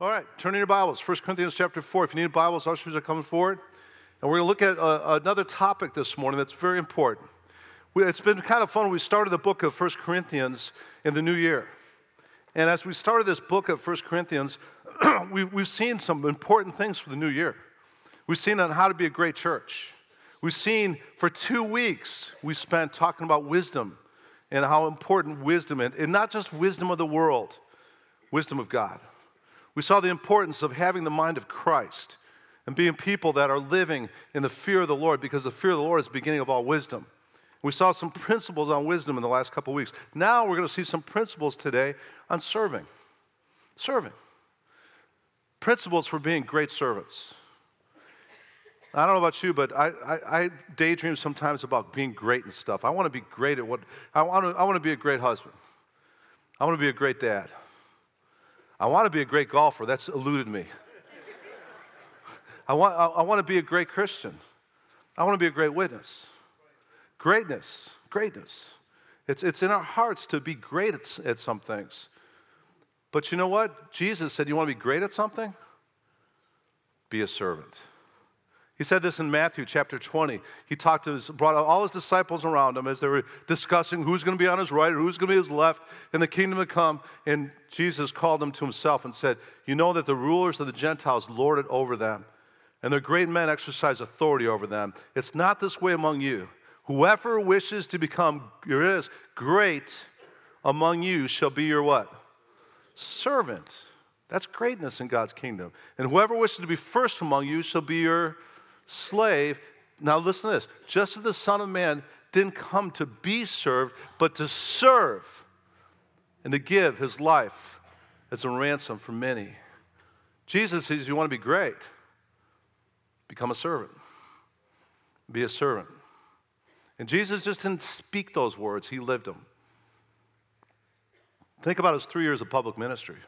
All right, turn in your Bibles. 1 Corinthians chapter 4. If you need Bibles, ushers are coming forward. And we're going to look at uh, another topic this morning that's very important. We, it's been kind of fun. We started the book of 1 Corinthians in the new year. And as we started this book of 1 Corinthians, we, we've seen some important things for the new year. We've seen on how to be a great church. We've seen for two weeks, we spent talking about wisdom and how important wisdom is, and not just wisdom of the world, wisdom of God. We saw the importance of having the mind of Christ and being people that are living in the fear of the Lord because the fear of the Lord is the beginning of all wisdom. We saw some principles on wisdom in the last couple weeks. Now we're going to see some principles today on serving. Serving. Principles for being great servants. I don't know about you, but I, I, I daydream sometimes about being great and stuff. I want to be great at what, I want to, I want to be a great husband. I want to be a great dad. I want to be a great golfer. That's eluded me. I want, I, want to be a great Christian. I want to be a great witness. Greatness, greatness. It's, it's in our hearts to be great at, at some things. But you know what? Jesus said, You want to be great at something? Be a servant. He said this in Matthew chapter 20. He talked to his, brought all his disciples around him as they were discussing who's going to be on his right and who's going to be his left in the kingdom to come. And Jesus called them to himself and said, You know that the rulers of the Gentiles lord it over them, and their great men exercise authority over them. It's not this way among you. Whoever wishes to become is, great among you shall be your what? Servant. That's greatness in God's kingdom. And whoever wishes to be first among you shall be your slave. Now, listen to this just as the Son of Man didn't come to be served, but to serve and to give his life as a ransom for many. Jesus says, You want to be great? Become a servant. Be a servant. And Jesus just didn't speak those words, he lived them. Think about his three years of public ministry.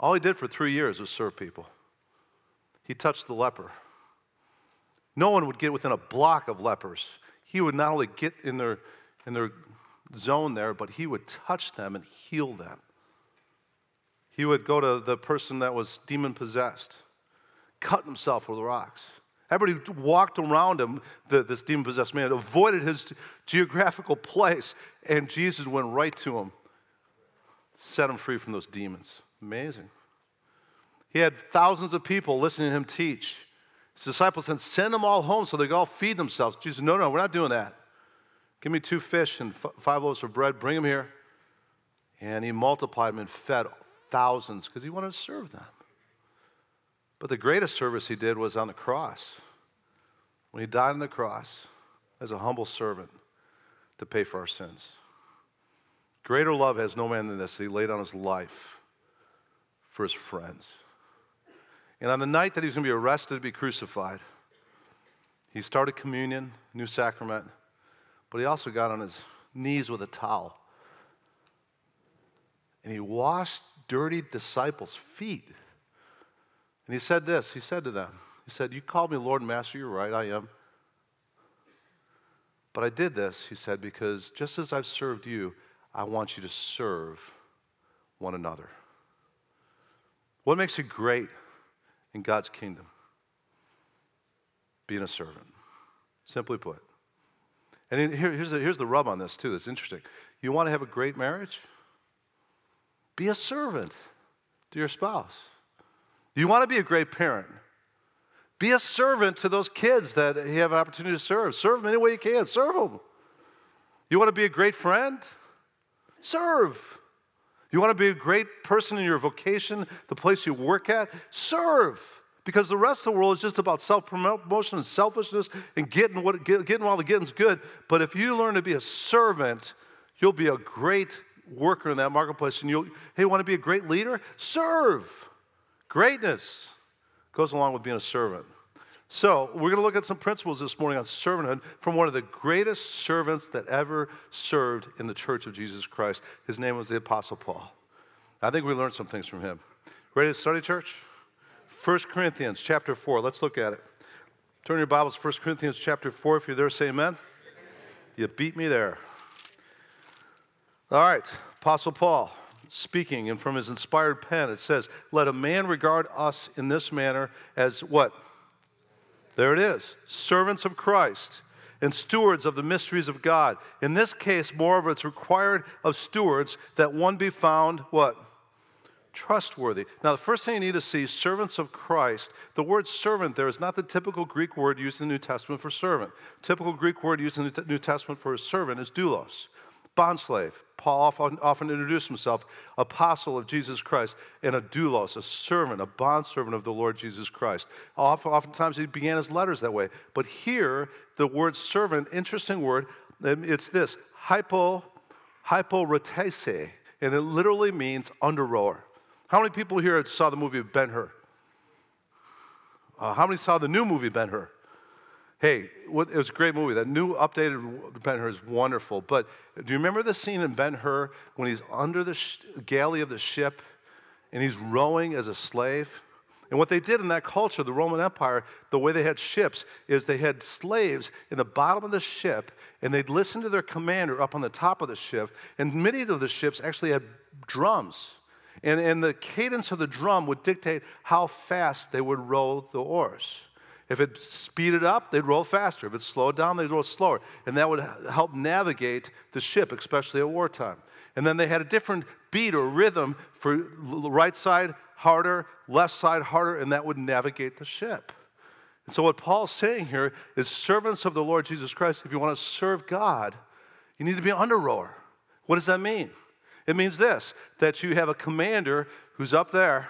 All he did for three years was serve people. He touched the leper. No one would get within a block of lepers. He would not only get in their, in their zone there, but he would touch them and heal them. He would go to the person that was demon possessed, cut himself with rocks. Everybody walked around him, the, this demon possessed man, avoided his geographical place, and Jesus went right to him, set him free from those demons. Amazing. He had thousands of people listening to him teach. His disciples said, Send them all home so they can all feed themselves. Jesus said, No, no, we're not doing that. Give me two fish and f- five loaves of bread. Bring them here. And he multiplied them and fed thousands because he wanted to serve them. But the greatest service he did was on the cross. When he died on the cross as a humble servant to pay for our sins. Greater love has no man than this. He laid down his life for his friends. And on the night that he was going to be arrested to be crucified, he started communion, new sacrament, but he also got on his knees with a towel. And he washed dirty disciples' feet. And he said this He said to them, He said, You called me Lord and Master, you're right, I am. But I did this, he said, because just as I've served you, I want you to serve one another. What makes you great? In God's kingdom being a servant. Simply put. And here, here's, the, here's the rub on this, too. It's interesting. You want to have a great marriage? Be a servant to your spouse. You want to be a great parent? Be a servant to those kids that you have an opportunity to serve. Serve them any way you can. Serve them. You want to be a great friend? Serve. You want to be a great person in your vocation, the place you work at? Serve. Because the rest of the world is just about self promotion and selfishness and getting, what, getting while the getting's good. But if you learn to be a servant, you'll be a great worker in that marketplace. And you'll, hey, want to be a great leader? Serve. Greatness goes along with being a servant. So, we're going to look at some principles this morning on servanthood from one of the greatest servants that ever served in the church of Jesus Christ. His name was the Apostle Paul. I think we learned some things from him. Ready to study, church? 1 Corinthians chapter 4. Let's look at it. Turn your Bibles, 1 Corinthians chapter 4. If you're there, say amen. You beat me there. All right, Apostle Paul. speaking, and from his inspired pen, it says, Let a man regard us in this manner as what? There it is servants of Christ and stewards of the mysteries of God. In this case, moreover, it's required of stewards that one be found what? Trustworthy. Now, the first thing you need to see, servants of Christ, the word servant there is not the typical Greek word used in the New Testament for servant. Typical Greek word used in the New Testament for a servant is doulos, bondslave. Paul often, often introduced himself, apostle of Jesus Christ, and a doulos, a servant, a bondservant of the Lord Jesus Christ. Often, oftentimes he began his letters that way. But here, the word servant, interesting word, um, it's this, hypo, hyporotese, and it literally means under rower. How many people here saw the movie Ben Hur? Uh, how many saw the new movie Ben Hur? Hey, what, it was a great movie. That new updated Ben Hur is wonderful. But do you remember the scene in Ben Hur when he's under the sh- galley of the ship and he's rowing as a slave? And what they did in that culture, the Roman Empire, the way they had ships, is they had slaves in the bottom of the ship, and they'd listen to their commander up on the top of the ship. And many of the ships actually had drums. And, and the cadence of the drum would dictate how fast they would row the oars. If it speeded up, they'd roll faster. If it slowed down, they'd roll slower. And that would help navigate the ship, especially at wartime. And then they had a different beat or rhythm for right side harder, left side harder, and that would navigate the ship. And so, what Paul's saying here is servants of the Lord Jesus Christ, if you want to serve God, you need to be an under rower. What does that mean? It means this that you have a commander who's up there.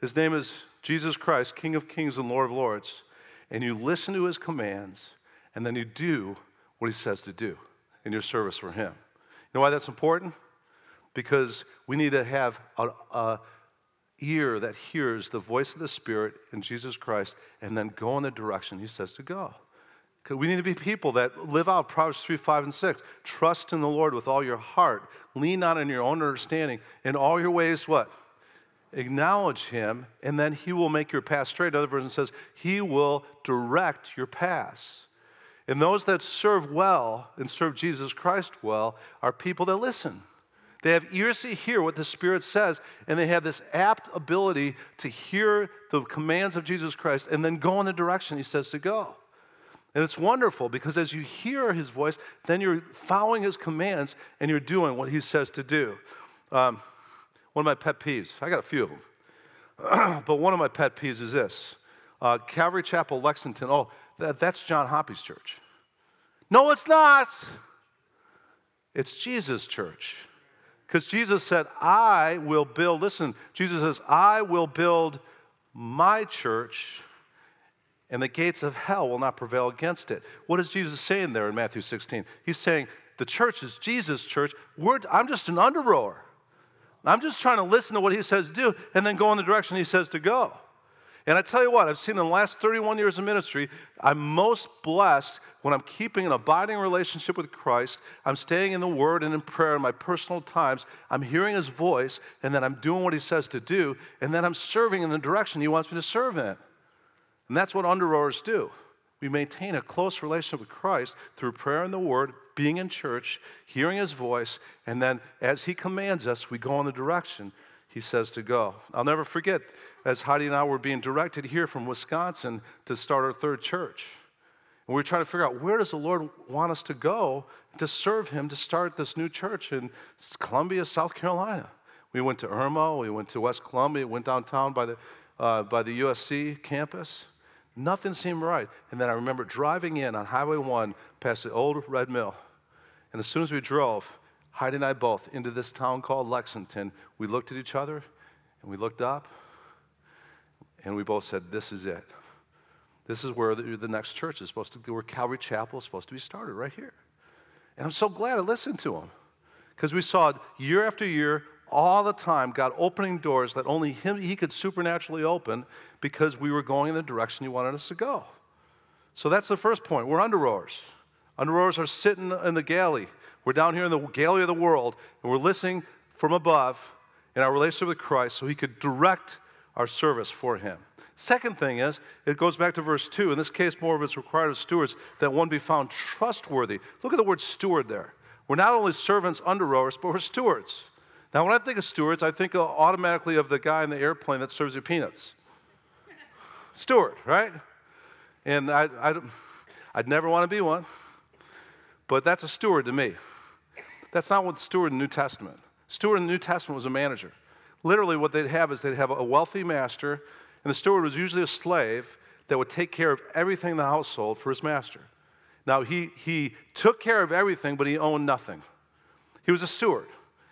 His name is Jesus Christ, King of Kings and Lord of Lords and you listen to his commands, and then you do what he says to do in your service for him. You know why that's important? Because we need to have a, a ear that hears the voice of the Spirit in Jesus Christ and then go in the direction he says to go. We need to be people that live out Proverbs 3, 5, and 6. Trust in the Lord with all your heart. Lean not on your own understanding. In all your ways, what? Acknowledge him, and then he will make your path straight. Other version says, he will direct your paths. And those that serve well and serve Jesus Christ well are people that listen. They have ears to hear what the Spirit says, and they have this apt ability to hear the commands of Jesus Christ and then go in the direction He says to go. And it's wonderful because as you hear His voice, then you're following His commands and you're doing what He says to do. Um, one of my pet peeves, I got a few of them, but one of my pet peeves is this uh, Calvary Chapel, Lexington. Oh, that, that's John Hoppy's church. No, it's not. It's Jesus' church. Because Jesus said, I will build, listen, Jesus says, I will build my church, and the gates of hell will not prevail against it. What is Jesus saying there in Matthew 16? He's saying, the church is Jesus' church. We're, I'm just an under rower. I'm just trying to listen to what he says to do and then go in the direction he says to go. And I tell you what, I've seen in the last 31 years of ministry, I'm most blessed when I'm keeping an abiding relationship with Christ. I'm staying in the Word and in prayer in my personal times. I'm hearing His voice, and then I'm doing what He says to do, and then I'm serving in the direction He wants me to serve in. And that's what under do. We maintain a close relationship with Christ through prayer and the Word, being in church, hearing His voice, and then as He commands us, we go in the direction He says to go. I'll never forget as Heidi and I were being directed here from Wisconsin to start our third church. And we were trying to figure out where does the Lord want us to go to serve Him to start this new church in Columbia, South Carolina. We went to Irmo, we went to West Columbia, went downtown by the, uh, by the USC campus. Nothing seemed right. And then I remember driving in on Highway 1 past the old Red Mill. And as soon as we drove, Heidi and I both, into this town called Lexington, we looked at each other and we looked up and we both said, This is it. This is where the, next church is supposed to be, where Calvary Chapel is supposed to be started, right here. And I'm so glad I listened to him because we saw year after year, all the time, God opening doors that only him, He could supernaturally open because we were going in the direction He wanted us to go. So that's the first point. We're under rowers. Under rowers are sitting in the galley. We're down here in the galley of the world, and we're listening from above in our relationship with Christ so He could direct our service for Him. Second thing is, it goes back to verse 2. In this case, more of it's required of stewards that one be found trustworthy. Look at the word steward there. We're not only servants under rowers, but we're stewards. Now, when I think of stewards, I think automatically of the guy in the airplane that serves you peanuts. Steward, right? And I, I, I'd never want to be one, but that's a steward to me. That's not what steward in the New Testament. Steward in the New Testament was a manager. Literally, what they'd have is they'd have a wealthy master, and the steward was usually a slave that would take care of everything in the household for his master. Now, he, he took care of everything, but he owned nothing. He was a steward.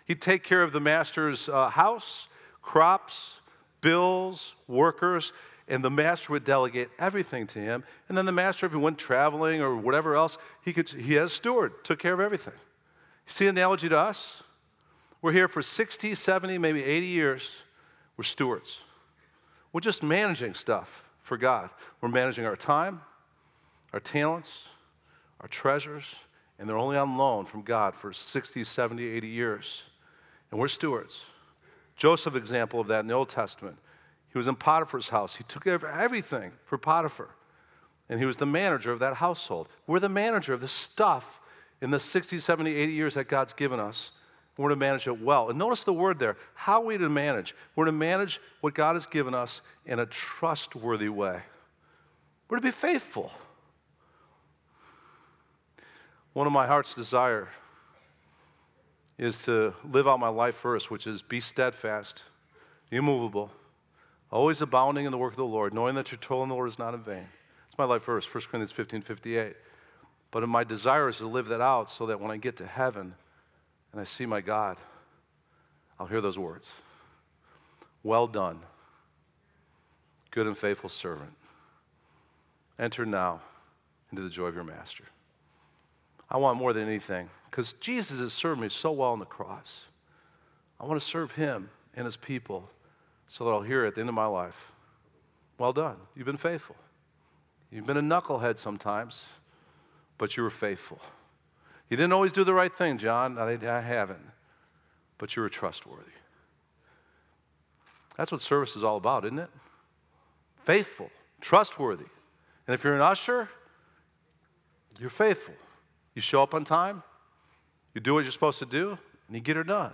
He'd take care of the master's uh, house, crops, bills, workers, and the master would delegate everything to him. And then the master, if he went traveling or whatever else, he, could, he had a steward, took care of everything. See the analogy to us? We're here for 60, 70, maybe 80 years. We're stewards. We're just managing stuff for God. We're managing our time, our talents, our treasures, and they're only on loan from God for 60, 70, 80 years. And we're stewards. Joseph, example of that in the Old Testament. He was in Potiphar's house. He took care of everything for Potiphar. And he was the manager of that household. We're the manager of the stuff in the 60, 70, 80 years that God's given us. We're to manage it well. And notice the word there. How we to manage? We're to manage what God has given us in a trustworthy way. We're to be faithful. One of my heart's desire is to live out my life first, which is be steadfast, immovable, always abounding in the work of the Lord, knowing that your toil in the Lord is not in vain. It's my life verse, 1 Corinthians 15 58. But my desire is to live that out so that when I get to heaven and I see my God, I'll hear those words Well done, good and faithful servant. Enter now into the joy of your master. I want more than anything because Jesus has served me so well on the cross. I want to serve him and his people so that I'll hear it at the end of my life, well done. You've been faithful. You've been a knucklehead sometimes, but you were faithful. You didn't always do the right thing, John. I, haven't. But you were trustworthy. That's what service is all about, isn't it? Faithful, trustworthy. And if you're an usher, you're faithful. You show up on time, you do what you're supposed to do, and you get it done.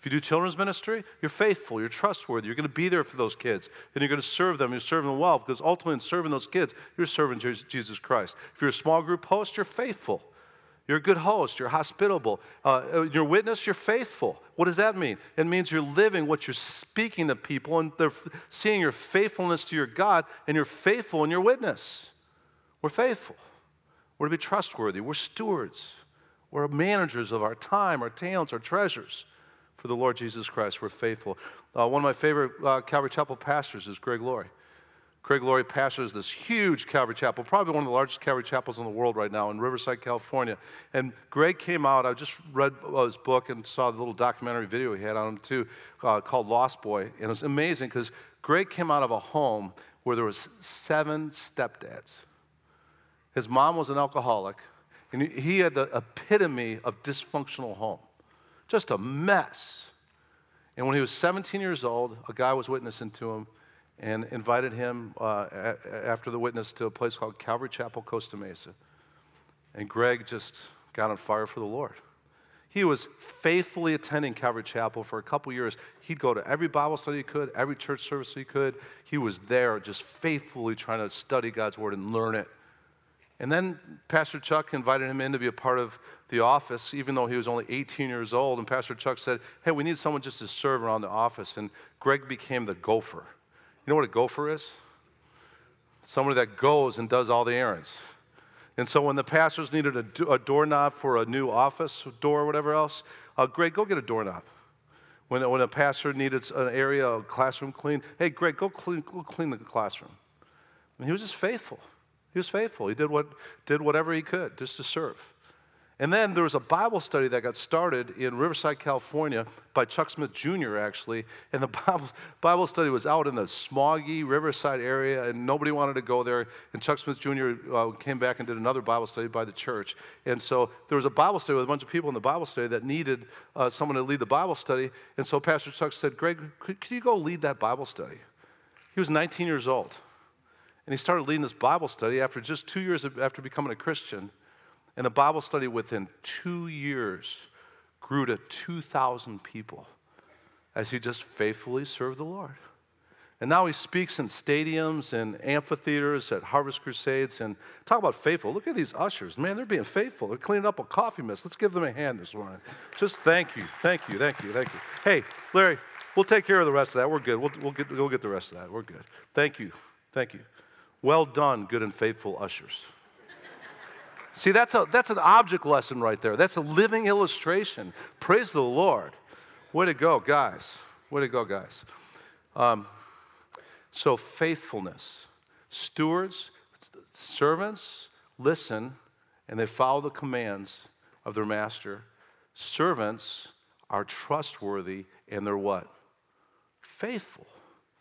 If you do children's ministry, you're faithful, you're trustworthy, you're going to be there for those kids, and you're going to serve them, you're serving them well, because ultimately in serving those kids, you're serving Jesus Christ. If you're a small group host, you're faithful. You're a good host, you're hospitable. Uh, your witness, you're faithful. What does that mean? It means you're living what you're speaking to people, and they're seeing your faithfulness to your God, and you're faithful in your witness. We're faithful. We're to be trustworthy. We're stewards. We're managers of our time, our talents, our treasures for the Lord Jesus Christ. We're faithful. Uh, one of my favorite uh, Calvary Chapel pastors is Greg Laurie. Greg Laurie pastors this huge Calvary Chapel, probably one of the largest Calvary Chapels in the world right now in Riverside, California. And Greg came out, I just read his book and saw the little documentary video he had on him too, uh, called Lost Boy. And it was amazing because Greg came out of a home where there was seven stepdads. His mom was an alcoholic, and he had the epitome of dysfunctional home just a mess. And when he was 17 years old, a guy was witnessing to him and invited him uh, a- after the witness to a place called Calvary Chapel, Costa Mesa. And Greg just got on fire for the Lord. He was faithfully attending Calvary Chapel for a couple years. He'd go to every Bible study he could, every church service he could. He was there just faithfully trying to study God's Word and learn it. And then Pastor Chuck invited him in to be a part of the office, even though he was only 18 years old. And Pastor Chuck said, Hey, we need someone just to serve around the office. And Greg became the gopher. You know what a gopher is? Somebody that goes and does all the errands. And so when the pastors needed a, do- a doorknob for a new office door or whatever else, uh, Greg, go get a doorknob. When, when a pastor needed an area, a classroom clean, hey, Greg, go clean, go clean the classroom. And he was just faithful. He was faithful. He did, what, did whatever he could just to serve. And then there was a Bible study that got started in Riverside, California by Chuck Smith Jr., actually. And the Bible, Bible study was out in the smoggy Riverside area, and nobody wanted to go there. And Chuck Smith Jr. Uh, came back and did another Bible study by the church. And so there was a Bible study with a bunch of people in the Bible study that needed uh, someone to lead the Bible study. And so Pastor Chuck said, Greg, could, could you go lead that Bible study? He was 19 years old. And he started leading this Bible study after just two years after becoming a Christian. And the Bible study within two years grew to 2,000 people as he just faithfully served the Lord. And now he speaks in stadiums and amphitheaters at Harvest Crusades. And talk about faithful. Look at these ushers. Man, they're being faithful. They're cleaning up a coffee mess. Let's give them a hand this morning. Just thank you, thank you, thank you, thank you. Hey, Larry, we'll take care of the rest of that. We're good. We'll, we'll, get, we'll get the rest of that. We're good. Thank you, thank you. Well done, good and faithful ushers. See, that's, a, that's an object lesson right there. That's a living illustration. Praise the Lord. Way to go, guys. Way to go, guys. Um, so, faithfulness. Stewards, servants listen and they follow the commands of their master. Servants are trustworthy and they're what? Faithful.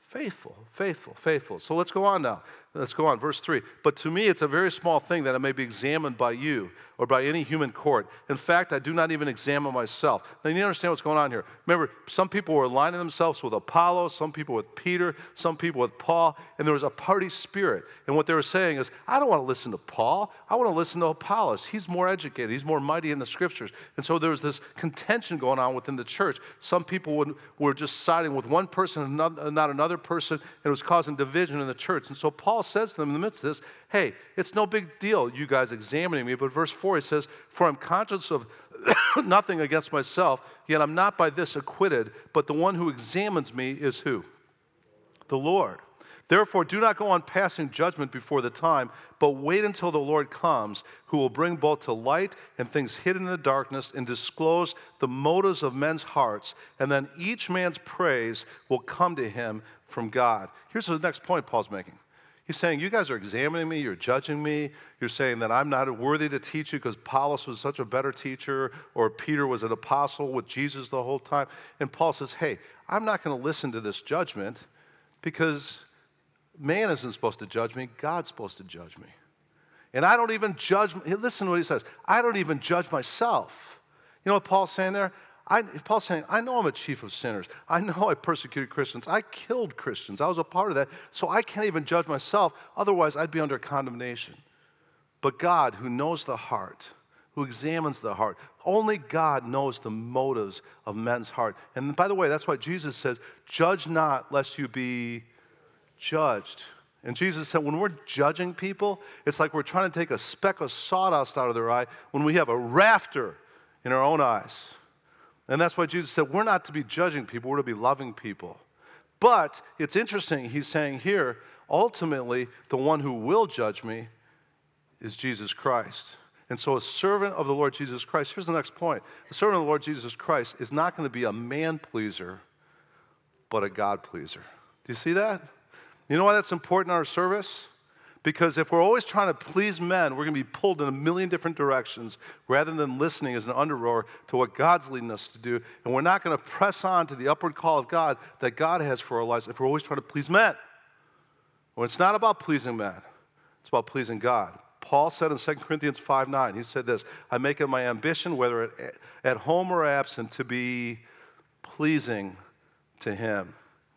Faithful, faithful, faithful. So let's go on now. Let's go on. Verse 3. But to me, it's a very small thing that it may be examined by you or by any human court. In fact, I do not even examine myself. Now, you understand what's going on here. Remember, some people were aligning themselves with Apollo, some people with Peter, some people with Paul, and there was a party spirit. And what they were saying is, I don't want to listen to Paul. I want to listen to Apollos. He's more educated, he's more mighty in the scriptures. And so there was this contention going on within the church. Some people would, were just siding with one person and not another person, and it was causing division in the church. And so Paul says to them in the midst of this, hey, it's no big deal, you guys examining me. But verse 4, he says, For I'm conscious of nothing against myself, yet I'm not by this acquitted, but the one who examines me is who? The Lord. Therefore, do not go on passing judgment before the time, but wait until the Lord comes, who will bring both to light and things hidden in the darkness and disclose the motives of men's hearts. And then each man's praise will come to him from God. Here's the next point Paul's making He's saying, You guys are examining me, you're judging me, you're saying that I'm not worthy to teach you because Apollos was such a better teacher, or Peter was an apostle with Jesus the whole time. And Paul says, Hey, I'm not going to listen to this judgment because man isn't supposed to judge me, God's supposed to judge me. And I don't even judge, listen to what he says, I don't even judge myself. You know what Paul's saying there? I, Paul's saying, I know I'm a chief of sinners. I know I persecuted Christians. I killed Christians. I was a part of that. So I can't even judge myself. Otherwise, I'd be under condemnation. But God, who knows the heart, who examines the heart, only God knows the motives of men's heart. And by the way, that's why Jesus says, Judge not, lest you be judged. And Jesus said, when we're judging people, it's like we're trying to take a speck of sawdust out of their eye when we have a rafter in our own eyes. And that's why Jesus said, we're not to be judging people, we're to be loving people. But it's interesting, he's saying here, ultimately, the one who will judge me is Jesus Christ. And so, a servant of the Lord Jesus Christ, here's the next point a servant of the Lord Jesus Christ is not going to be a man pleaser, but a God pleaser. Do you see that? You know why that's important in our service? Because if we're always trying to please men, we're going to be pulled in a million different directions rather than listening as an underrower to what God's leading us to do. And we're not going to press on to the upward call of God that God has for our lives if we're always trying to please men. Well, it's not about pleasing men, it's about pleasing God. Paul said in 2 Corinthians 5 9, he said this I make it my ambition, whether at, at home or absent, to be pleasing to Him.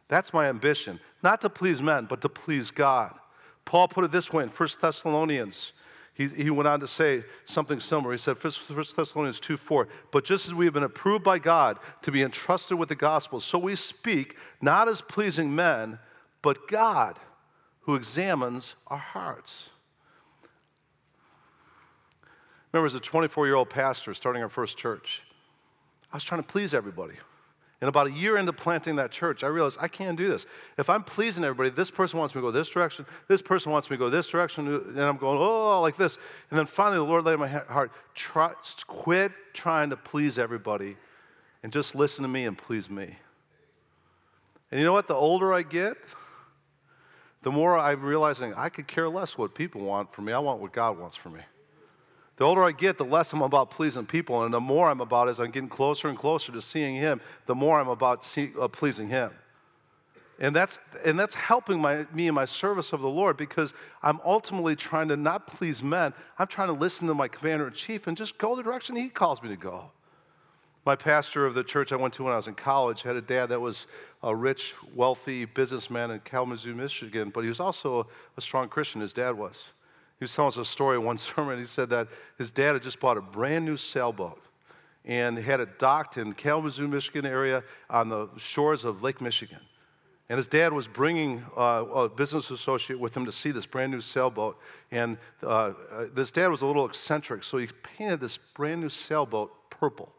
That's my ambition. Not to please men, but to please God. Paul put it this way in 1 Thessalonians. He, he went on to say something similar. He said, 1 Thessalonians 2 4, but just as we have been approved by God to be entrusted with the gospel, so we speak not as pleasing men, but God who examines our hearts. Remember, as a 24 year old pastor starting our first church, I was trying to please everybody. And about a year into planting that church, I realized I can't do this. If I'm pleasing everybody, this person wants me to go this direction, this person wants me to go this direction, and I'm going, oh, like this. And then finally, the Lord laid in my heart, try, quit trying to please everybody and just listen to me and please me. And you know what? The older I get, the more I'm realizing I could care less what people want for me. I want what God wants for me. The older I get, the less I'm about pleasing people, and the more I'm about as I'm getting closer and closer to seeing Him, the more I'm about see, uh, pleasing Him. And that's, and that's helping my, me in my service of the Lord because I'm ultimately trying to not please men. I'm trying to listen to my commander in chief and just go the direction he calls me to go. My pastor of the church I went to when I was in college had a dad that was a rich, wealthy businessman in Kalamazoo, Michigan, but he was also a, a strong Christian. His dad was. He was telling us a story one sermon. He said that his dad had just bought a brand new sailboat. and had it docked in Kalamazoo, Michigan area on the shores of Lake Michigan. And his dad was bringing uh, a business associate with him to see this brand new sailboat. And uh, uh, this dad was a little eccentric, so he painted this brand new sailboat purple.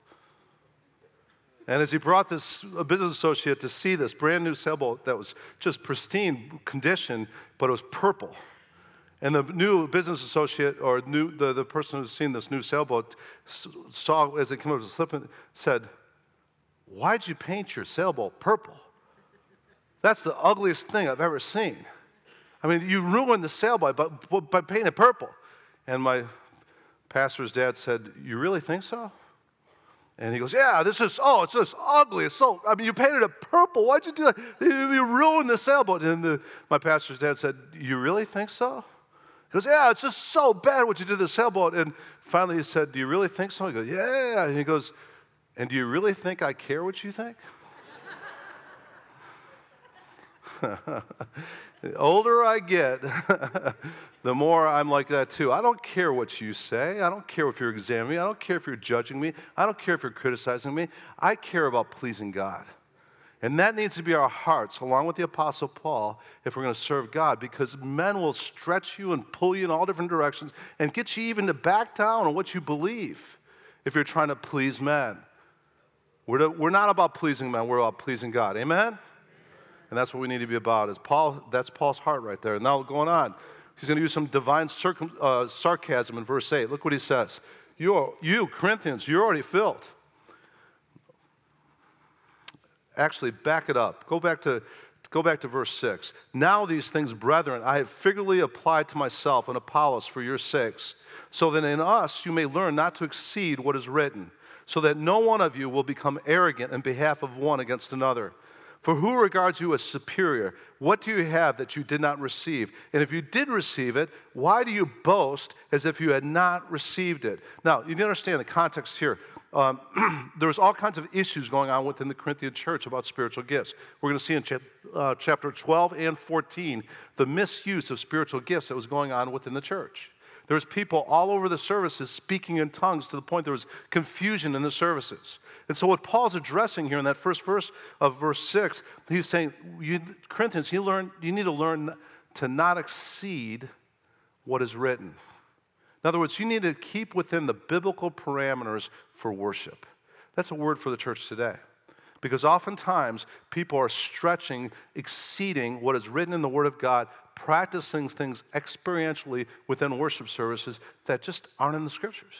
And as he brought this business associate to see this brand new sailboat that was just pristine condition, but it was purple. And the new business associate or new, the, the person who's seen this new sailboat saw as it came up to the slip and said, Why'd you paint your sailboat purple? That's the ugliest thing I've ever seen. I mean, you ruined the sailboat by, by, by painting it purple. And my pastor's dad said, You really think so? And he goes, Yeah, this is, oh, it's just ugly. It's so, I mean, you painted it purple. Why'd you do that? You ruined the sailboat. And the, my pastor's dad said, You really think so? He goes, Yeah, it's just so bad what you did to the sailboat. And finally he said, Do you really think so? He goes, Yeah. And he goes, And do you really think I care what you think? the older I get, the more I'm like that too. I don't care what you say. I don't care if you're examining me. I don't care if you're judging me. I don't care if you're criticizing me. I care about pleasing God. And that needs to be our hearts, along with the Apostle Paul, if we're going to serve God, because men will stretch you and pull you in all different directions and get you even to back down on what you believe if you're trying to please men. We're, to, we're not about pleasing men, we're about pleasing God. Amen? And that's what we need to be about. Is Paul, that's Paul's heart right there. Now going on, he's going to use some divine circum, uh, sarcasm in verse 8. Look what he says. You, you, Corinthians, you're already filled. Actually, back it up. Go back to Go back to verse 6. Now, these things, brethren, I have figuratively applied to myself and Apollos for your sakes, so that in us you may learn not to exceed what is written, so that no one of you will become arrogant in behalf of one against another. For who regards you as superior? What do you have that you did not receive? And if you did receive it, why do you boast as if you had not received it? Now, you need to understand the context here. Um, there was all kinds of issues going on within the Corinthian church about spiritual gifts. We're going to see in cha- uh, chapter 12 and 14 the misuse of spiritual gifts that was going on within the church. There was people all over the services speaking in tongues to the point there was confusion in the services. And so, what Paul's addressing here in that first verse of verse 6, he's saying, you, Corinthians, you, learn, you need to learn to not exceed what is written. In other words, you need to keep within the biblical parameters for worship. That's a word for the church today. Because oftentimes people are stretching, exceeding what is written in the Word of God, practicing things experientially within worship services that just aren't in the Scriptures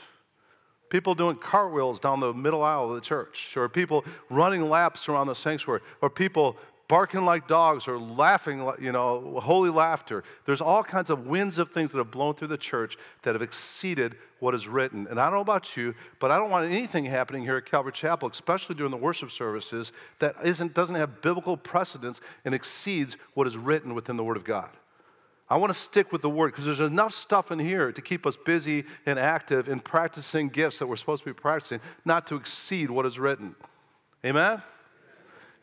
people doing cartwheels down the middle aisle of the church, or people running laps around the sanctuary, or people barking like dogs or laughing, you know, holy laughter. There's all kinds of winds of things that have blown through the church that have exceeded what is written. And I don't know about you, but I don't want anything happening here at Calvary Chapel, especially during the worship services, that isn't, doesn't have biblical precedence and exceeds what is written within the Word of God. I want to stick with the word because there's enough stuff in here to keep us busy and active in practicing gifts that we're supposed to be practicing, not to exceed what is written. Amen?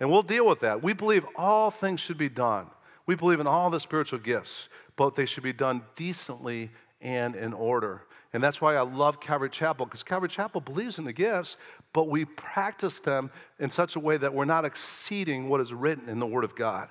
And we'll deal with that. We believe all things should be done. We believe in all the spiritual gifts, but they should be done decently and in order. And that's why I love Calvary Chapel, because Calvary Chapel believes in the gifts, but we practice them in such a way that we're not exceeding what is written in the Word of God.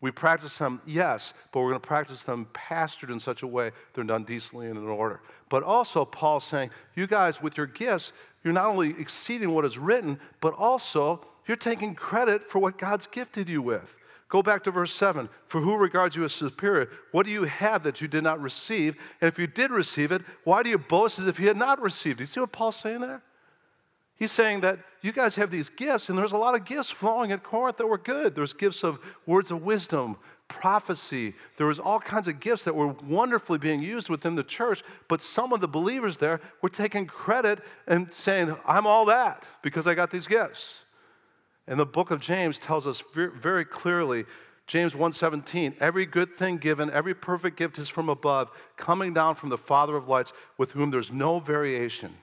We practice them, yes, but we're going to practice them pastored in such a way they're done decently and in order. But also, Paul's saying, you guys, with your gifts, you're not only exceeding what is written, but also you're taking credit for what God's gifted you with. Go back to verse 7. For who regards you as superior? What do you have that you did not receive? And if you did receive it, why do you boast as if you had not received? Do you see what Paul's saying there? He's saying that you guys have these gifts, and there's a lot of gifts flowing at Corinth that were good. There's gifts of words of wisdom, prophecy. There was all kinds of gifts that were wonderfully being used within the church, but some of the believers there were taking credit and saying, I'm all that because I got these gifts. And the book of James tells us very clearly James 1:17 Every good thing given every perfect gift is from above coming down from the father of lights with whom there's no variation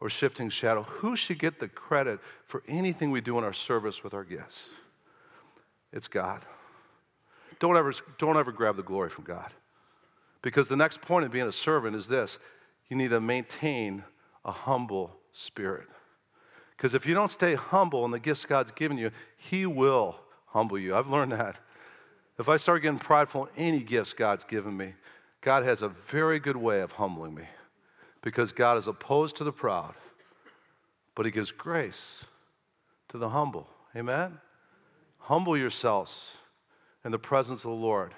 or shifting shadow, who should get the credit for anything we do in our service with our gifts? It's God. Don't ever, don't ever grab the glory from God. Because the next point of being a servant is this you need to maintain a humble spirit. Because if you don't stay humble in the gifts God's given you, He will humble you. I've learned that. If I start getting prideful in any gifts God's given me, God has a very good way of humbling me because God is opposed to the proud, but He gives grace to the humble. Amen? Humble yourselves in the presence of the Lord,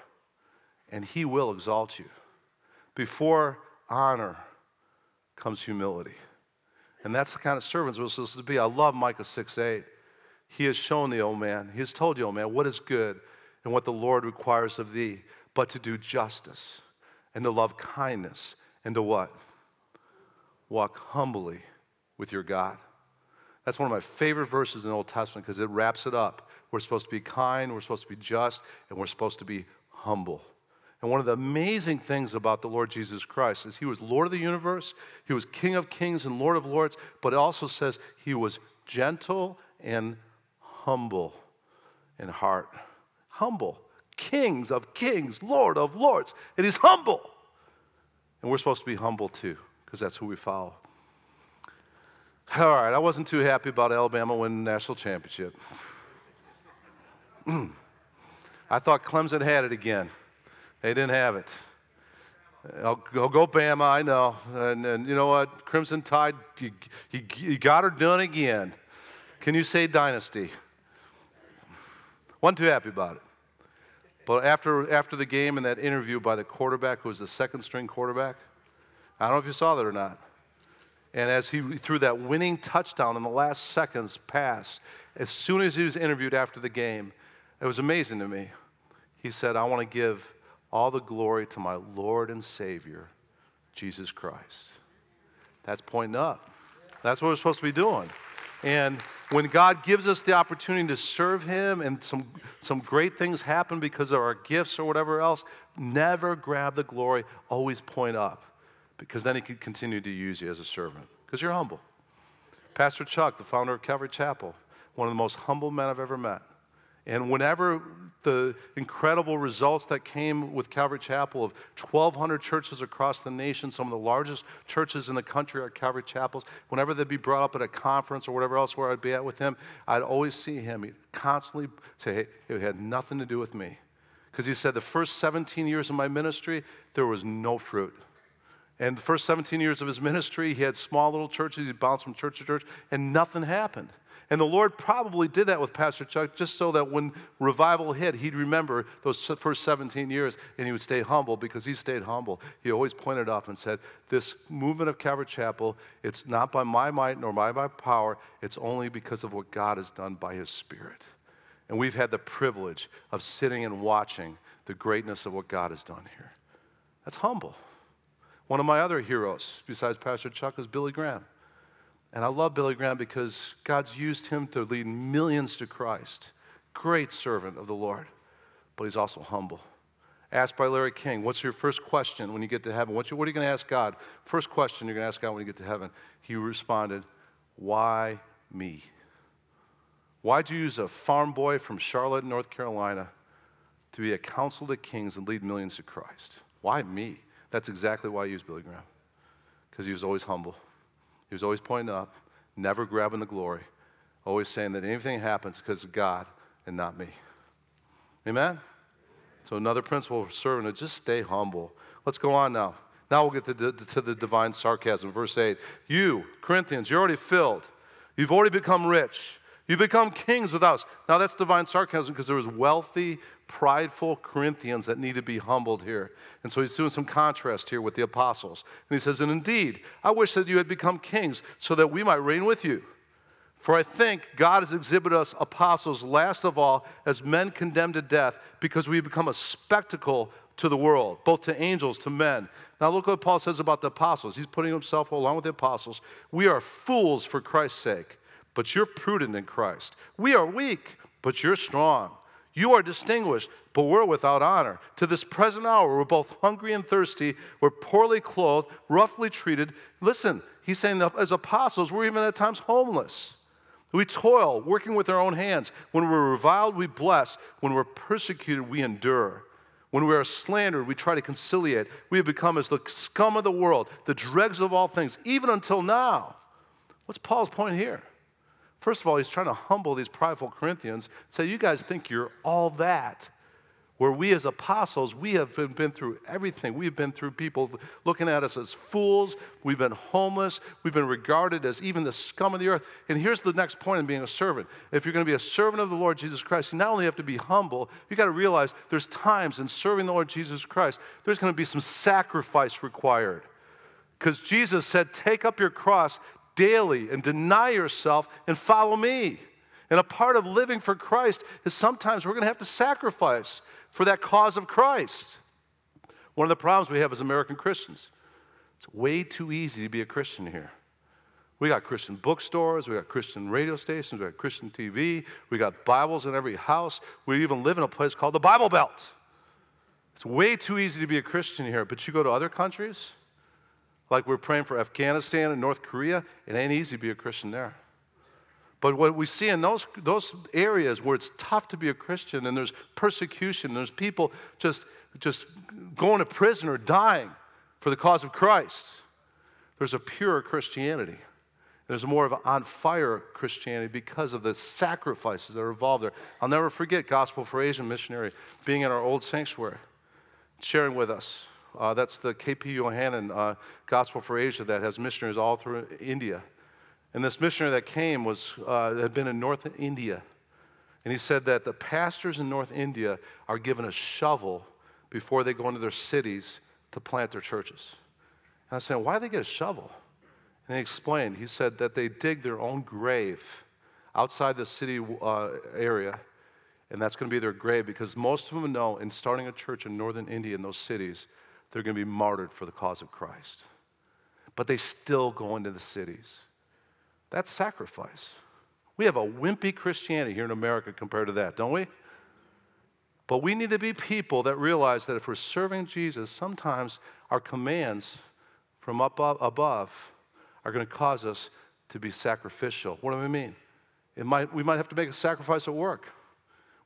and He will exalt you. Before honor comes humility. And that's the kind of servants we're supposed to be. I love Micah 6 8. He has shown the old man, He has told you, old man, what is good and what the Lord requires of thee, but to do justice and to love kindness and to what? Walk humbly with your God. That's one of my favorite verses in the Old Testament because it wraps it up. We're supposed to be kind, we're supposed to be just, and we're supposed to be humble. And one of the amazing things about the Lord Jesus Christ is he was Lord of the universe, he was King of kings and Lord of lords, but it also says he was gentle and humble in heart. Humble. Kings of kings, Lord of lords. And he's humble. And we're supposed to be humble too, because that's who we follow. All right, I wasn't too happy about Alabama winning the national championship. I thought Clemson had it again. They didn't have it. I'll, I'll go Bama, I know. And, and, you know what? Crimson Tide, you, you got her done again. Can you say dynasty? Wasn't too happy about it. But after, after the game and that interview by the quarterback, who was the second string quarterback, I don't know if you saw that or not. And as he threw that winning touchdown in the last seconds pass, as soon as he was interviewed after the game, it was amazing to me. He said, I want to give all the glory to my Lord and Savior, Jesus Christ. That's pointing up. That's what we're supposed to be doing. And when God gives us the opportunity to serve Him and some, some great things happen because of our gifts or whatever else, never grab the glory, always point up because then He can continue to use you as a servant because you're humble. Pastor Chuck, the founder of Calvary Chapel, one of the most humble men I've ever met. And whenever the incredible results that came with Calvary Chapel of 1,200 churches across the nation, some of the largest churches in the country are Calvary Chapels, whenever they'd be brought up at a conference or whatever else where I'd be at with him, I'd always see him. He'd constantly say, hey, it had nothing to do with me. Because he said, the first 17 years of my ministry, there was no fruit. And the first 17 years of his ministry, he had small little churches. He bounced from church to church, and nothing happened. And the Lord probably did that with Pastor Chuck just so that when revival hit, he'd remember those first 17 years and he would stay humble because he stayed humble. He always pointed up and said, This movement of Calvary Chapel, it's not by my might nor by my power, it's only because of what God has done by his Spirit. And we've had the privilege of sitting and watching the greatness of what God has done here. That's humble. One of my other heroes, besides Pastor Chuck, is Billy Graham. And I love Billy Graham because God's used him to lead millions to Christ. Great servant of the Lord, but he's also humble. Asked by Larry King, What's your first question when you get to heaven? What are you going to ask God? First question you're going to ask God when you get to heaven. He responded, Why me? Why'd you use a farm boy from Charlotte, North Carolina, to be a counsel to kings and lead millions to Christ? Why me? That's exactly why I used Billy Graham, because he was always humble. He was always pointing up, never grabbing the glory, always saying that anything happens because of God and not me. Amen? So, another principle for serving is just stay humble. Let's go on now. Now we'll get to the, to the divine sarcasm. Verse 8. You, Corinthians, you're already filled. You've already become rich. You become kings with us. Now that's divine sarcasm because there was wealthy, prideful Corinthians that need to be humbled here. And so he's doing some contrast here with the apostles. And he says, And indeed, I wish that you had become kings so that we might reign with you. For I think God has exhibited us apostles last of all as men condemned to death because we become a spectacle to the world, both to angels, to men. Now look what Paul says about the apostles. He's putting himself along with the apostles. We are fools for Christ's sake but you're prudent in Christ. We are weak, but you're strong. You are distinguished, but we're without honor. To this present hour, we're both hungry and thirsty. We're poorly clothed, roughly treated. Listen, he's saying that as apostles, we're even at times homeless. We toil, working with our own hands. When we're reviled, we bless. When we're persecuted, we endure. When we are slandered, we try to conciliate. We have become as the scum of the world, the dregs of all things, even until now. What's Paul's point here? First of all, he's trying to humble these prideful Corinthians, say, You guys think you're all that. Where we as apostles, we have been, been through everything. We've been through people looking at us as fools. We've been homeless. We've been regarded as even the scum of the earth. And here's the next point in being a servant. If you're going to be a servant of the Lord Jesus Christ, you not only have to be humble, you got to realize there's times in serving the Lord Jesus Christ, there's going to be some sacrifice required. Because Jesus said, Take up your cross daily and deny yourself and follow me. And a part of living for Christ is sometimes we're going to have to sacrifice for that cause of Christ. One of the problems we have as American Christians, it's way too easy to be a Christian here. We got Christian bookstores, we got Christian radio stations, we got Christian TV, we got Bibles in every house. We even live in a place called the Bible Belt. It's way too easy to be a Christian here, but you go to other countries, like we're praying for Afghanistan and North Korea, it ain't easy to be a Christian there. But what we see in those, those areas where it's tough to be a Christian and there's persecution, there's people just, just going to prison or dying for the cause of Christ, there's a pure Christianity. There's more of an on fire Christianity because of the sacrifices that are involved there. I'll never forget Gospel for Asian missionary being in our old sanctuary, sharing with us uh, that's the KP Yohannan uh, Gospel for Asia that has missionaries all through India. And this missionary that came was, uh, had been in North India. And he said that the pastors in North India are given a shovel before they go into their cities to plant their churches. And I said, why do they get a shovel? And he explained, he said that they dig their own grave outside the city uh, area, and that's going to be their grave because most of them know in starting a church in northern India in those cities, they're going to be martyred for the cause of Christ. But they still go into the cities. That's sacrifice. We have a wimpy Christianity here in America compared to that, don't we? But we need to be people that realize that if we're serving Jesus, sometimes our commands from up above are going to cause us to be sacrificial. What do I mean? It might, we might have to make a sacrifice at work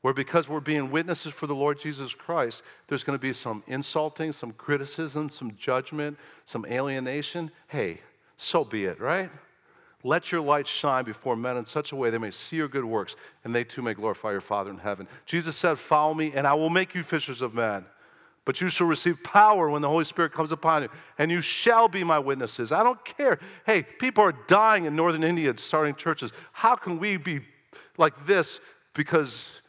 where because we're being witnesses for the Lord Jesus Christ, there's going to be some insulting, some criticism, some judgment, some alienation. Hey, so be it, right? Let your light shine before men in such a way they may see your good works and they too may glorify your Father in heaven. Jesus said, Follow me, and I will make you fishers of men. But you shall receive power when the Holy Spirit comes upon you, and you shall be my witnesses. I don't care. Hey, people are dying in northern India starting churches. How can we be like this because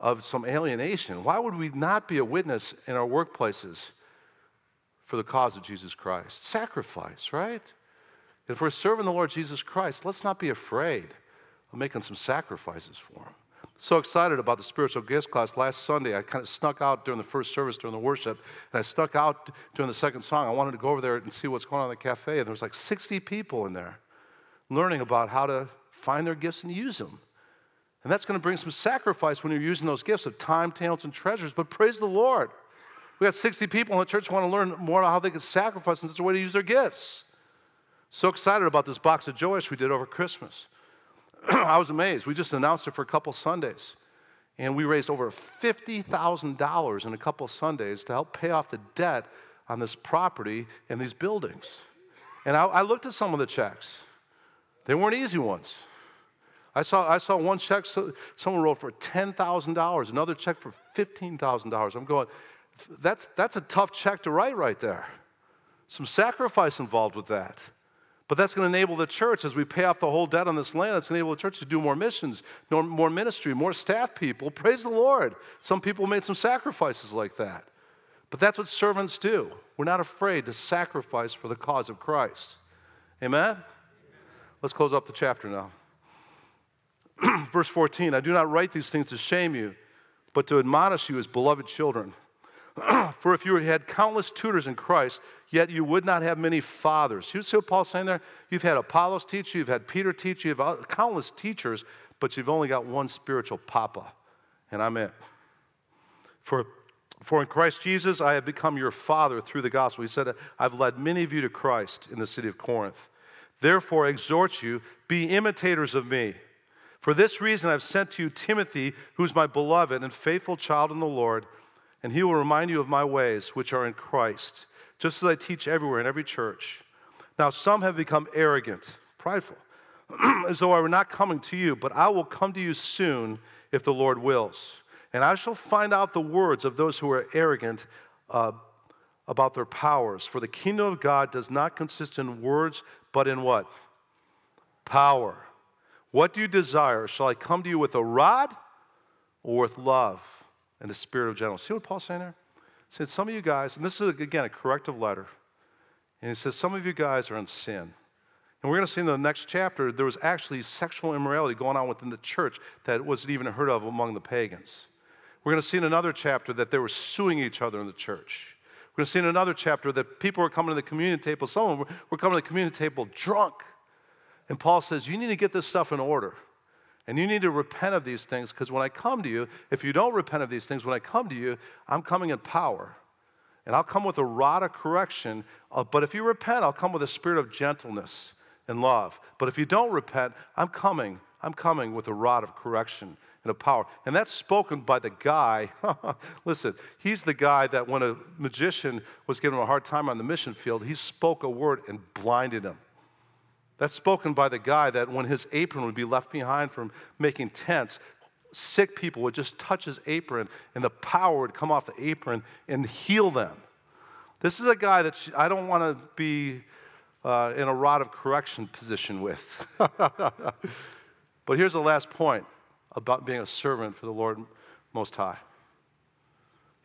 of some alienation. Why would we not be a witness in our workplaces for the cause of Jesus Christ? Sacrifice, right? If we're serving the Lord Jesus Christ, let's not be afraid of making some sacrifices for Him. So excited about the spiritual gifts class. Last Sunday, I kind of snuck out during the first service during the worship, and I stuck out during the second song. I wanted to go over there and see what's going on in the cafe, and there was like 60 people in there learning about how to find their gifts and use them. And that's going to bring some sacrifice when you're using those gifts of time, talents, and treasures. But praise the Lord. We got 60 people in the church want to learn more about how they can sacrifice in such a way to use their gifts. So excited about this box of Joash we did over Christmas. I was amazed. We just announced it for a couple Sundays. And we raised over $50,000 in a couple Sundays to help pay off the debt on this property and these buildings. And I, I looked at some of the checks, they weren't easy ones. I saw, I saw one check someone wrote for $10,000, another check for $15,000. I'm going, that's, that's a tough check to write right there. Some sacrifice involved with that. But that's going to enable the church, as we pay off the whole debt on this land, it's going to enable the church to do more missions, more ministry, more staff people. Praise the Lord. Some people made some sacrifices like that. But that's what servants do. We're not afraid to sacrifice for the cause of Christ. Amen? Let's close up the chapter now. Verse 14 I do not write these things to shame you, but to admonish you as beloved children. For if you had countless tutors in Christ, yet you would not have many fathers. You see what Paul's saying there? You've had Apollos teach you, you've had Peter teach you, you've had countless teachers, but you've only got one spiritual papa, and I'm it. For, for in Christ Jesus I have become your father through the gospel. He said, I've led many of you to Christ in the city of Corinth. Therefore, I exhort you, be imitators of me for this reason, I've sent to you Timothy, who's my beloved and faithful child in the Lord, and he will remind you of my ways, which are in Christ, just as I teach everywhere in every church. Now, some have become arrogant, prideful, as though I were not coming to you, but I will come to you soon if the Lord wills. And I shall find out the words of those who are arrogant uh, about their powers. For the kingdom of God does not consist in words, but in what? Power. What do you desire? Shall I come to you with a rod or with love and the spirit of gentleness? See what Paul's saying there? He said, Some of you guys, and this is again a corrective letter, and he says, Some of you guys are in sin. And we're going to see in the next chapter, there was actually sexual immorality going on within the church that wasn't even heard of among the pagans. We're going to see in another chapter that they were suing each other in the church. We're going to see in another chapter that people were coming to the communion table. Some of them were coming to the communion table drunk. And Paul says, You need to get this stuff in order. And you need to repent of these things because when I come to you, if you don't repent of these things, when I come to you, I'm coming in power. And I'll come with a rod of correction. Uh, but if you repent, I'll come with a spirit of gentleness and love. But if you don't repent, I'm coming. I'm coming with a rod of correction and of power. And that's spoken by the guy. Listen, he's the guy that when a magician was giving him a hard time on the mission field, he spoke a word and blinded him. That's spoken by the guy that when his apron would be left behind from making tents, sick people would just touch his apron and the power would come off the apron and heal them. This is a guy that I don't want to be uh, in a rod of correction position with. but here's the last point about being a servant for the Lord Most High.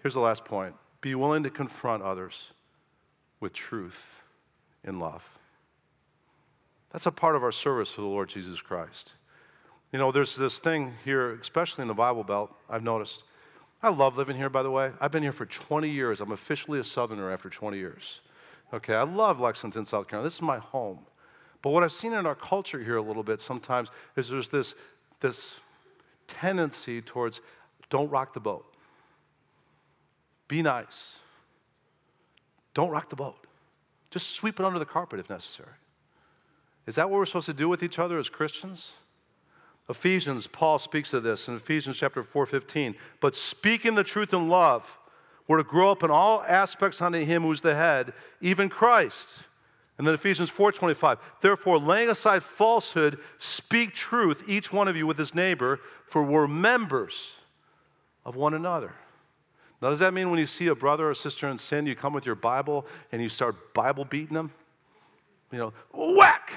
Here's the last point be willing to confront others with truth in love. That's a part of our service for the Lord Jesus Christ. You know, there's this thing here, especially in the Bible Belt, I've noticed. I love living here, by the way. I've been here for 20 years. I'm officially a Southerner after 20 years. Okay, I love Lexington, South Carolina. This is my home. But what I've seen in our culture here a little bit sometimes is there's this, this tendency towards don't rock the boat. Be nice. Don't rock the boat. Just sweep it under the carpet if necessary. Is that what we're supposed to do with each other as Christians? Ephesians, Paul speaks of this in Ephesians chapter 4:15. But speaking the truth in love, we're to grow up in all aspects unto him who's the head, even Christ. And then Ephesians 4:25. Therefore, laying aside falsehood, speak truth, each one of you with his neighbor, for we're members of one another. Now, does that mean when you see a brother or sister in sin, you come with your Bible and you start Bible beating them? You know, whack!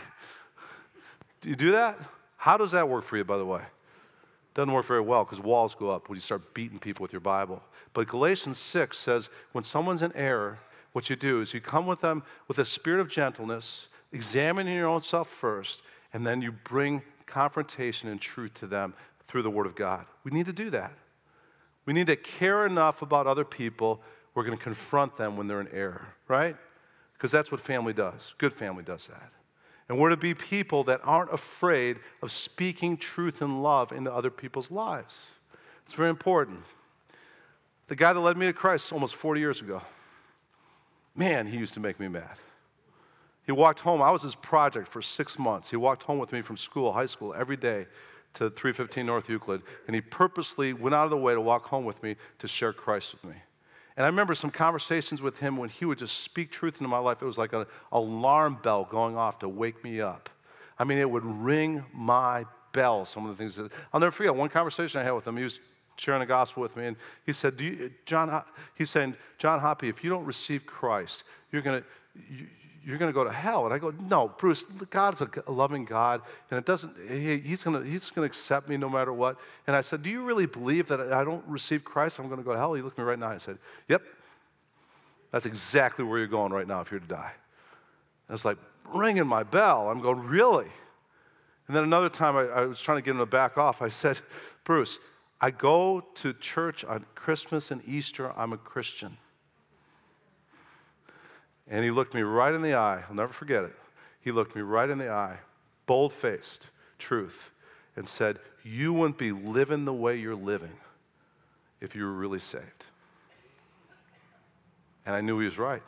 Do you do that? How does that work for you, by the way? Doesn't work very well because walls go up when you start beating people with your Bible. But Galatians 6 says when someone's in error, what you do is you come with them with a spirit of gentleness, examining your own self first, and then you bring confrontation and truth to them through the Word of God. We need to do that. We need to care enough about other people, we're going to confront them when they're in error, right? Because that's what family does. Good family does that. And we're to be people that aren't afraid of speaking truth and love into other people's lives. It's very important. The guy that led me to Christ almost 40 years ago, man, he used to make me mad. He walked home. I was his project for six months. He walked home with me from school, high school, every day to 315 North Euclid, and he purposely went out of the way to walk home with me to share Christ with me. And I remember some conversations with him when he would just speak truth into my life. It was like an alarm bell going off to wake me up. I mean, it would ring my bell, some of the things that I'll never forget. One conversation I had with him, he was sharing the gospel with me, and he said, John, he's saying, John Hoppy, if you don't receive Christ, you're going to, you're going to go to hell. And I go, no, Bruce, God's a loving God, and it doesn't, he, he's going he's to accept me no matter what. And I said, do you really believe that I don't receive Christ, I'm going to go to hell? He looked me right in the eye and said, yep, that's exactly where you're going right now if you're to die. And it's like ringing my bell. I'm going, really? And then another time I, I was trying to get him to back off. I said, Bruce, I go to church on Christmas and Easter. I'm a Christian. And he looked me right in the eye. I'll never forget it. He looked me right in the eye, bold faced, truth, and said, You wouldn't be living the way you're living if you were really saved. And I knew he was right.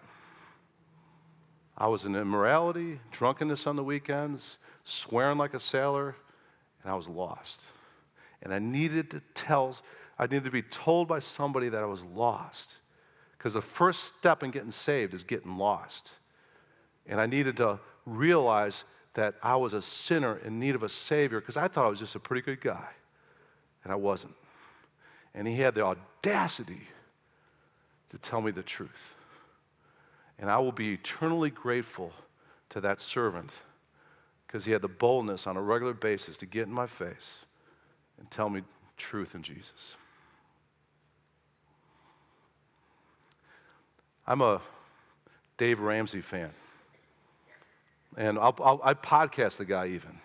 I was in immorality, drunkenness on the weekends, swearing like a sailor, and I was lost. And I needed to tell, I needed to be told by somebody that I was lost. Because the first step in getting saved is getting lost. And I needed to realize that I was a sinner in need of a Savior because I thought I was just a pretty good guy, and I wasn't. And he had the audacity to tell me the truth. And I will be eternally grateful to that servant because he had the boldness on a regular basis to get in my face and tell me truth in Jesus. I'm a Dave Ramsey fan. And I'll, I'll, i podcast the guy even.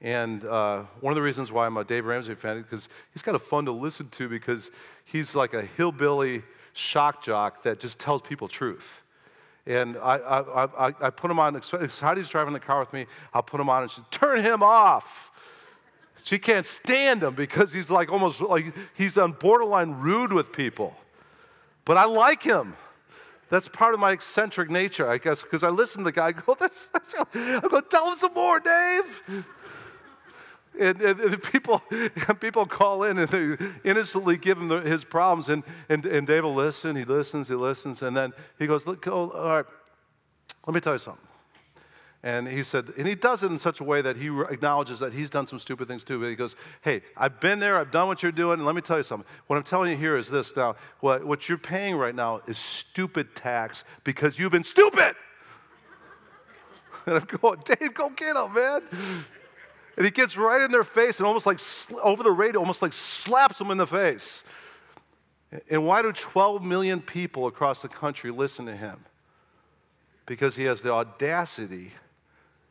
And uh, one of the reasons why I'm a Dave Ramsey fan is because he's kind of fun to listen to because he's like a hillbilly shock jock that just tells people truth. And I, I, I, I put him on, Heidi's driving the car with me, I'll put him on and she turn him off. She can't stand him because he's like almost like he's on borderline rude with people. But I like him. That's part of my eccentric nature, I guess, because I listen to the guy I go, that's, that's, I go, tell him some more, Dave. And, and, and, people, people call in and they innocently give him the, his problems. And, and, and Dave will listen, he listens, he listens. And then he goes, Look, all right, let me tell you something. And he said, and he does it in such a way that he acknowledges that he's done some stupid things too. But he goes, Hey, I've been there, I've done what you're doing, and let me tell you something. What I'm telling you here is this now, what, what you're paying right now is stupid tax because you've been stupid. and I'm going, Dave, go get him, man. And he gets right in their face and almost like over the radio, almost like slaps them in the face. And why do 12 million people across the country listen to him? Because he has the audacity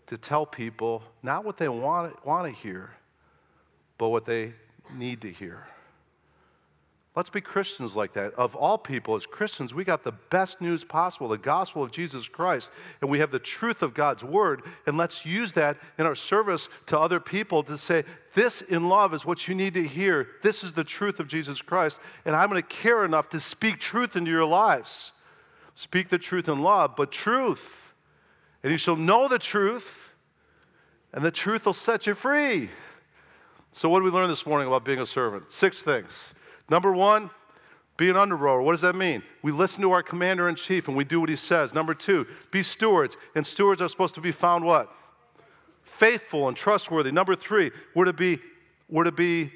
to tell people not what they want, want to hear, but what they need to hear. Let's be Christians like that. Of all people, as Christians, we got the best news possible the gospel of Jesus Christ, and we have the truth of God's word. And let's use that in our service to other people to say, This in love is what you need to hear. This is the truth of Jesus Christ. And I'm going to care enough to speak truth into your lives. Speak the truth in love, but truth and you shall know the truth, and the truth will set you free. So, what did we learn this morning about being a servant? Six things. Number one, be an under rower. What does that mean? We listen to our commander in chief and we do what he says. Number two, be stewards. And stewards are supposed to be found what? Faithful and trustworthy. Number three, we're to be, we're to be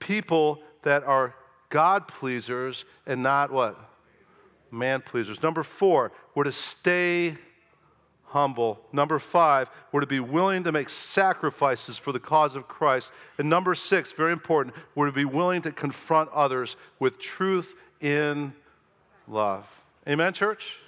people that are God pleasers and not what? Man pleasers. Number four, we're to stay humble. Number five, we're to be willing to make sacrifices for the cause of Christ. And number six, very important, we're to be willing to confront others with truth in love. Amen, church?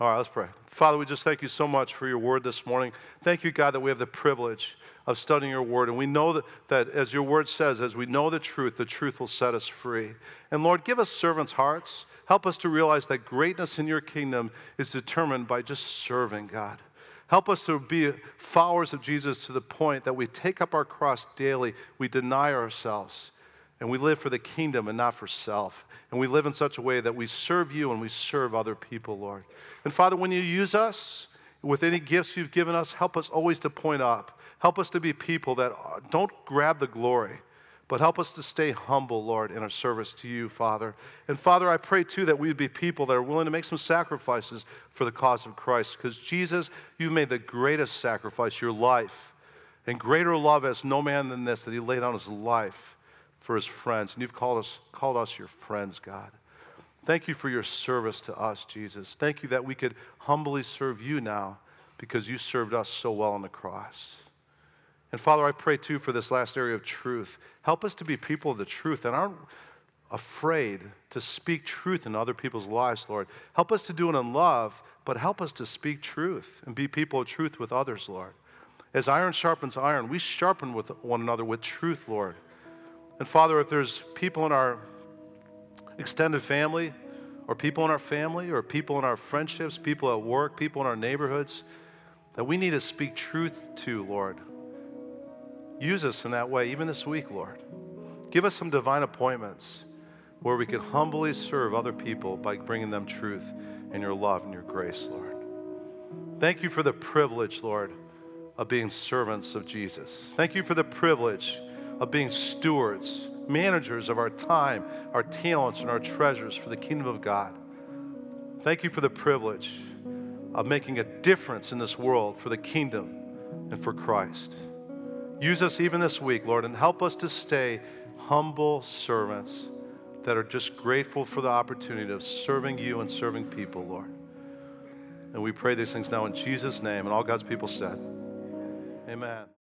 All right, let's pray. Father, we just thank you so much for your word this morning. Thank you, God, that we have the privilege of studying your word. And we know that, that as your word says, as we know the truth, the truth will set us free. And Lord, give us servants' hearts. Help us to realize that greatness in your kingdom is determined by just serving, God. Help us to be followers of Jesus to the point that we take up our cross daily, we deny ourselves, and we live for the kingdom and not for self. And we live in such a way that we serve you and we serve other people, Lord. And Father, when you use us with any gifts you've given us, help us always to point up. Help us to be people that don't grab the glory, but help us to stay humble, Lord, in our service to you, Father. And Father, I pray too that we would be people that are willing to make some sacrifices for the cause of Christ. Because Jesus, you made the greatest sacrifice, your life. And greater love has no man than this, that he laid down his life for his friends. And you've called us, called us your friends, God. Thank you for your service to us, Jesus. Thank you that we could humbly serve you now because you served us so well on the cross. And Father, I pray too for this last area of truth. Help us to be people of the truth and aren't afraid to speak truth in other people's lives, Lord. Help us to do it in love, but help us to speak truth and be people of truth with others, Lord. As iron sharpens iron, we sharpen with one another with truth, Lord. And Father, if there's people in our extended family, or people in our family, or people in our friendships, people at work, people in our neighborhoods, that we need to speak truth to, Lord. Use us in that way, even this week, Lord. Give us some divine appointments where we can humbly serve other people by bringing them truth and your love and your grace, Lord. Thank you for the privilege, Lord, of being servants of Jesus. Thank you for the privilege of being stewards, managers of our time, our talents, and our treasures for the kingdom of God. Thank you for the privilege of making a difference in this world for the kingdom and for Christ. Use us even this week, Lord, and help us to stay humble servants that are just grateful for the opportunity of serving you and serving people, Lord. And we pray these things now in Jesus' name. And all God's people said, Amen.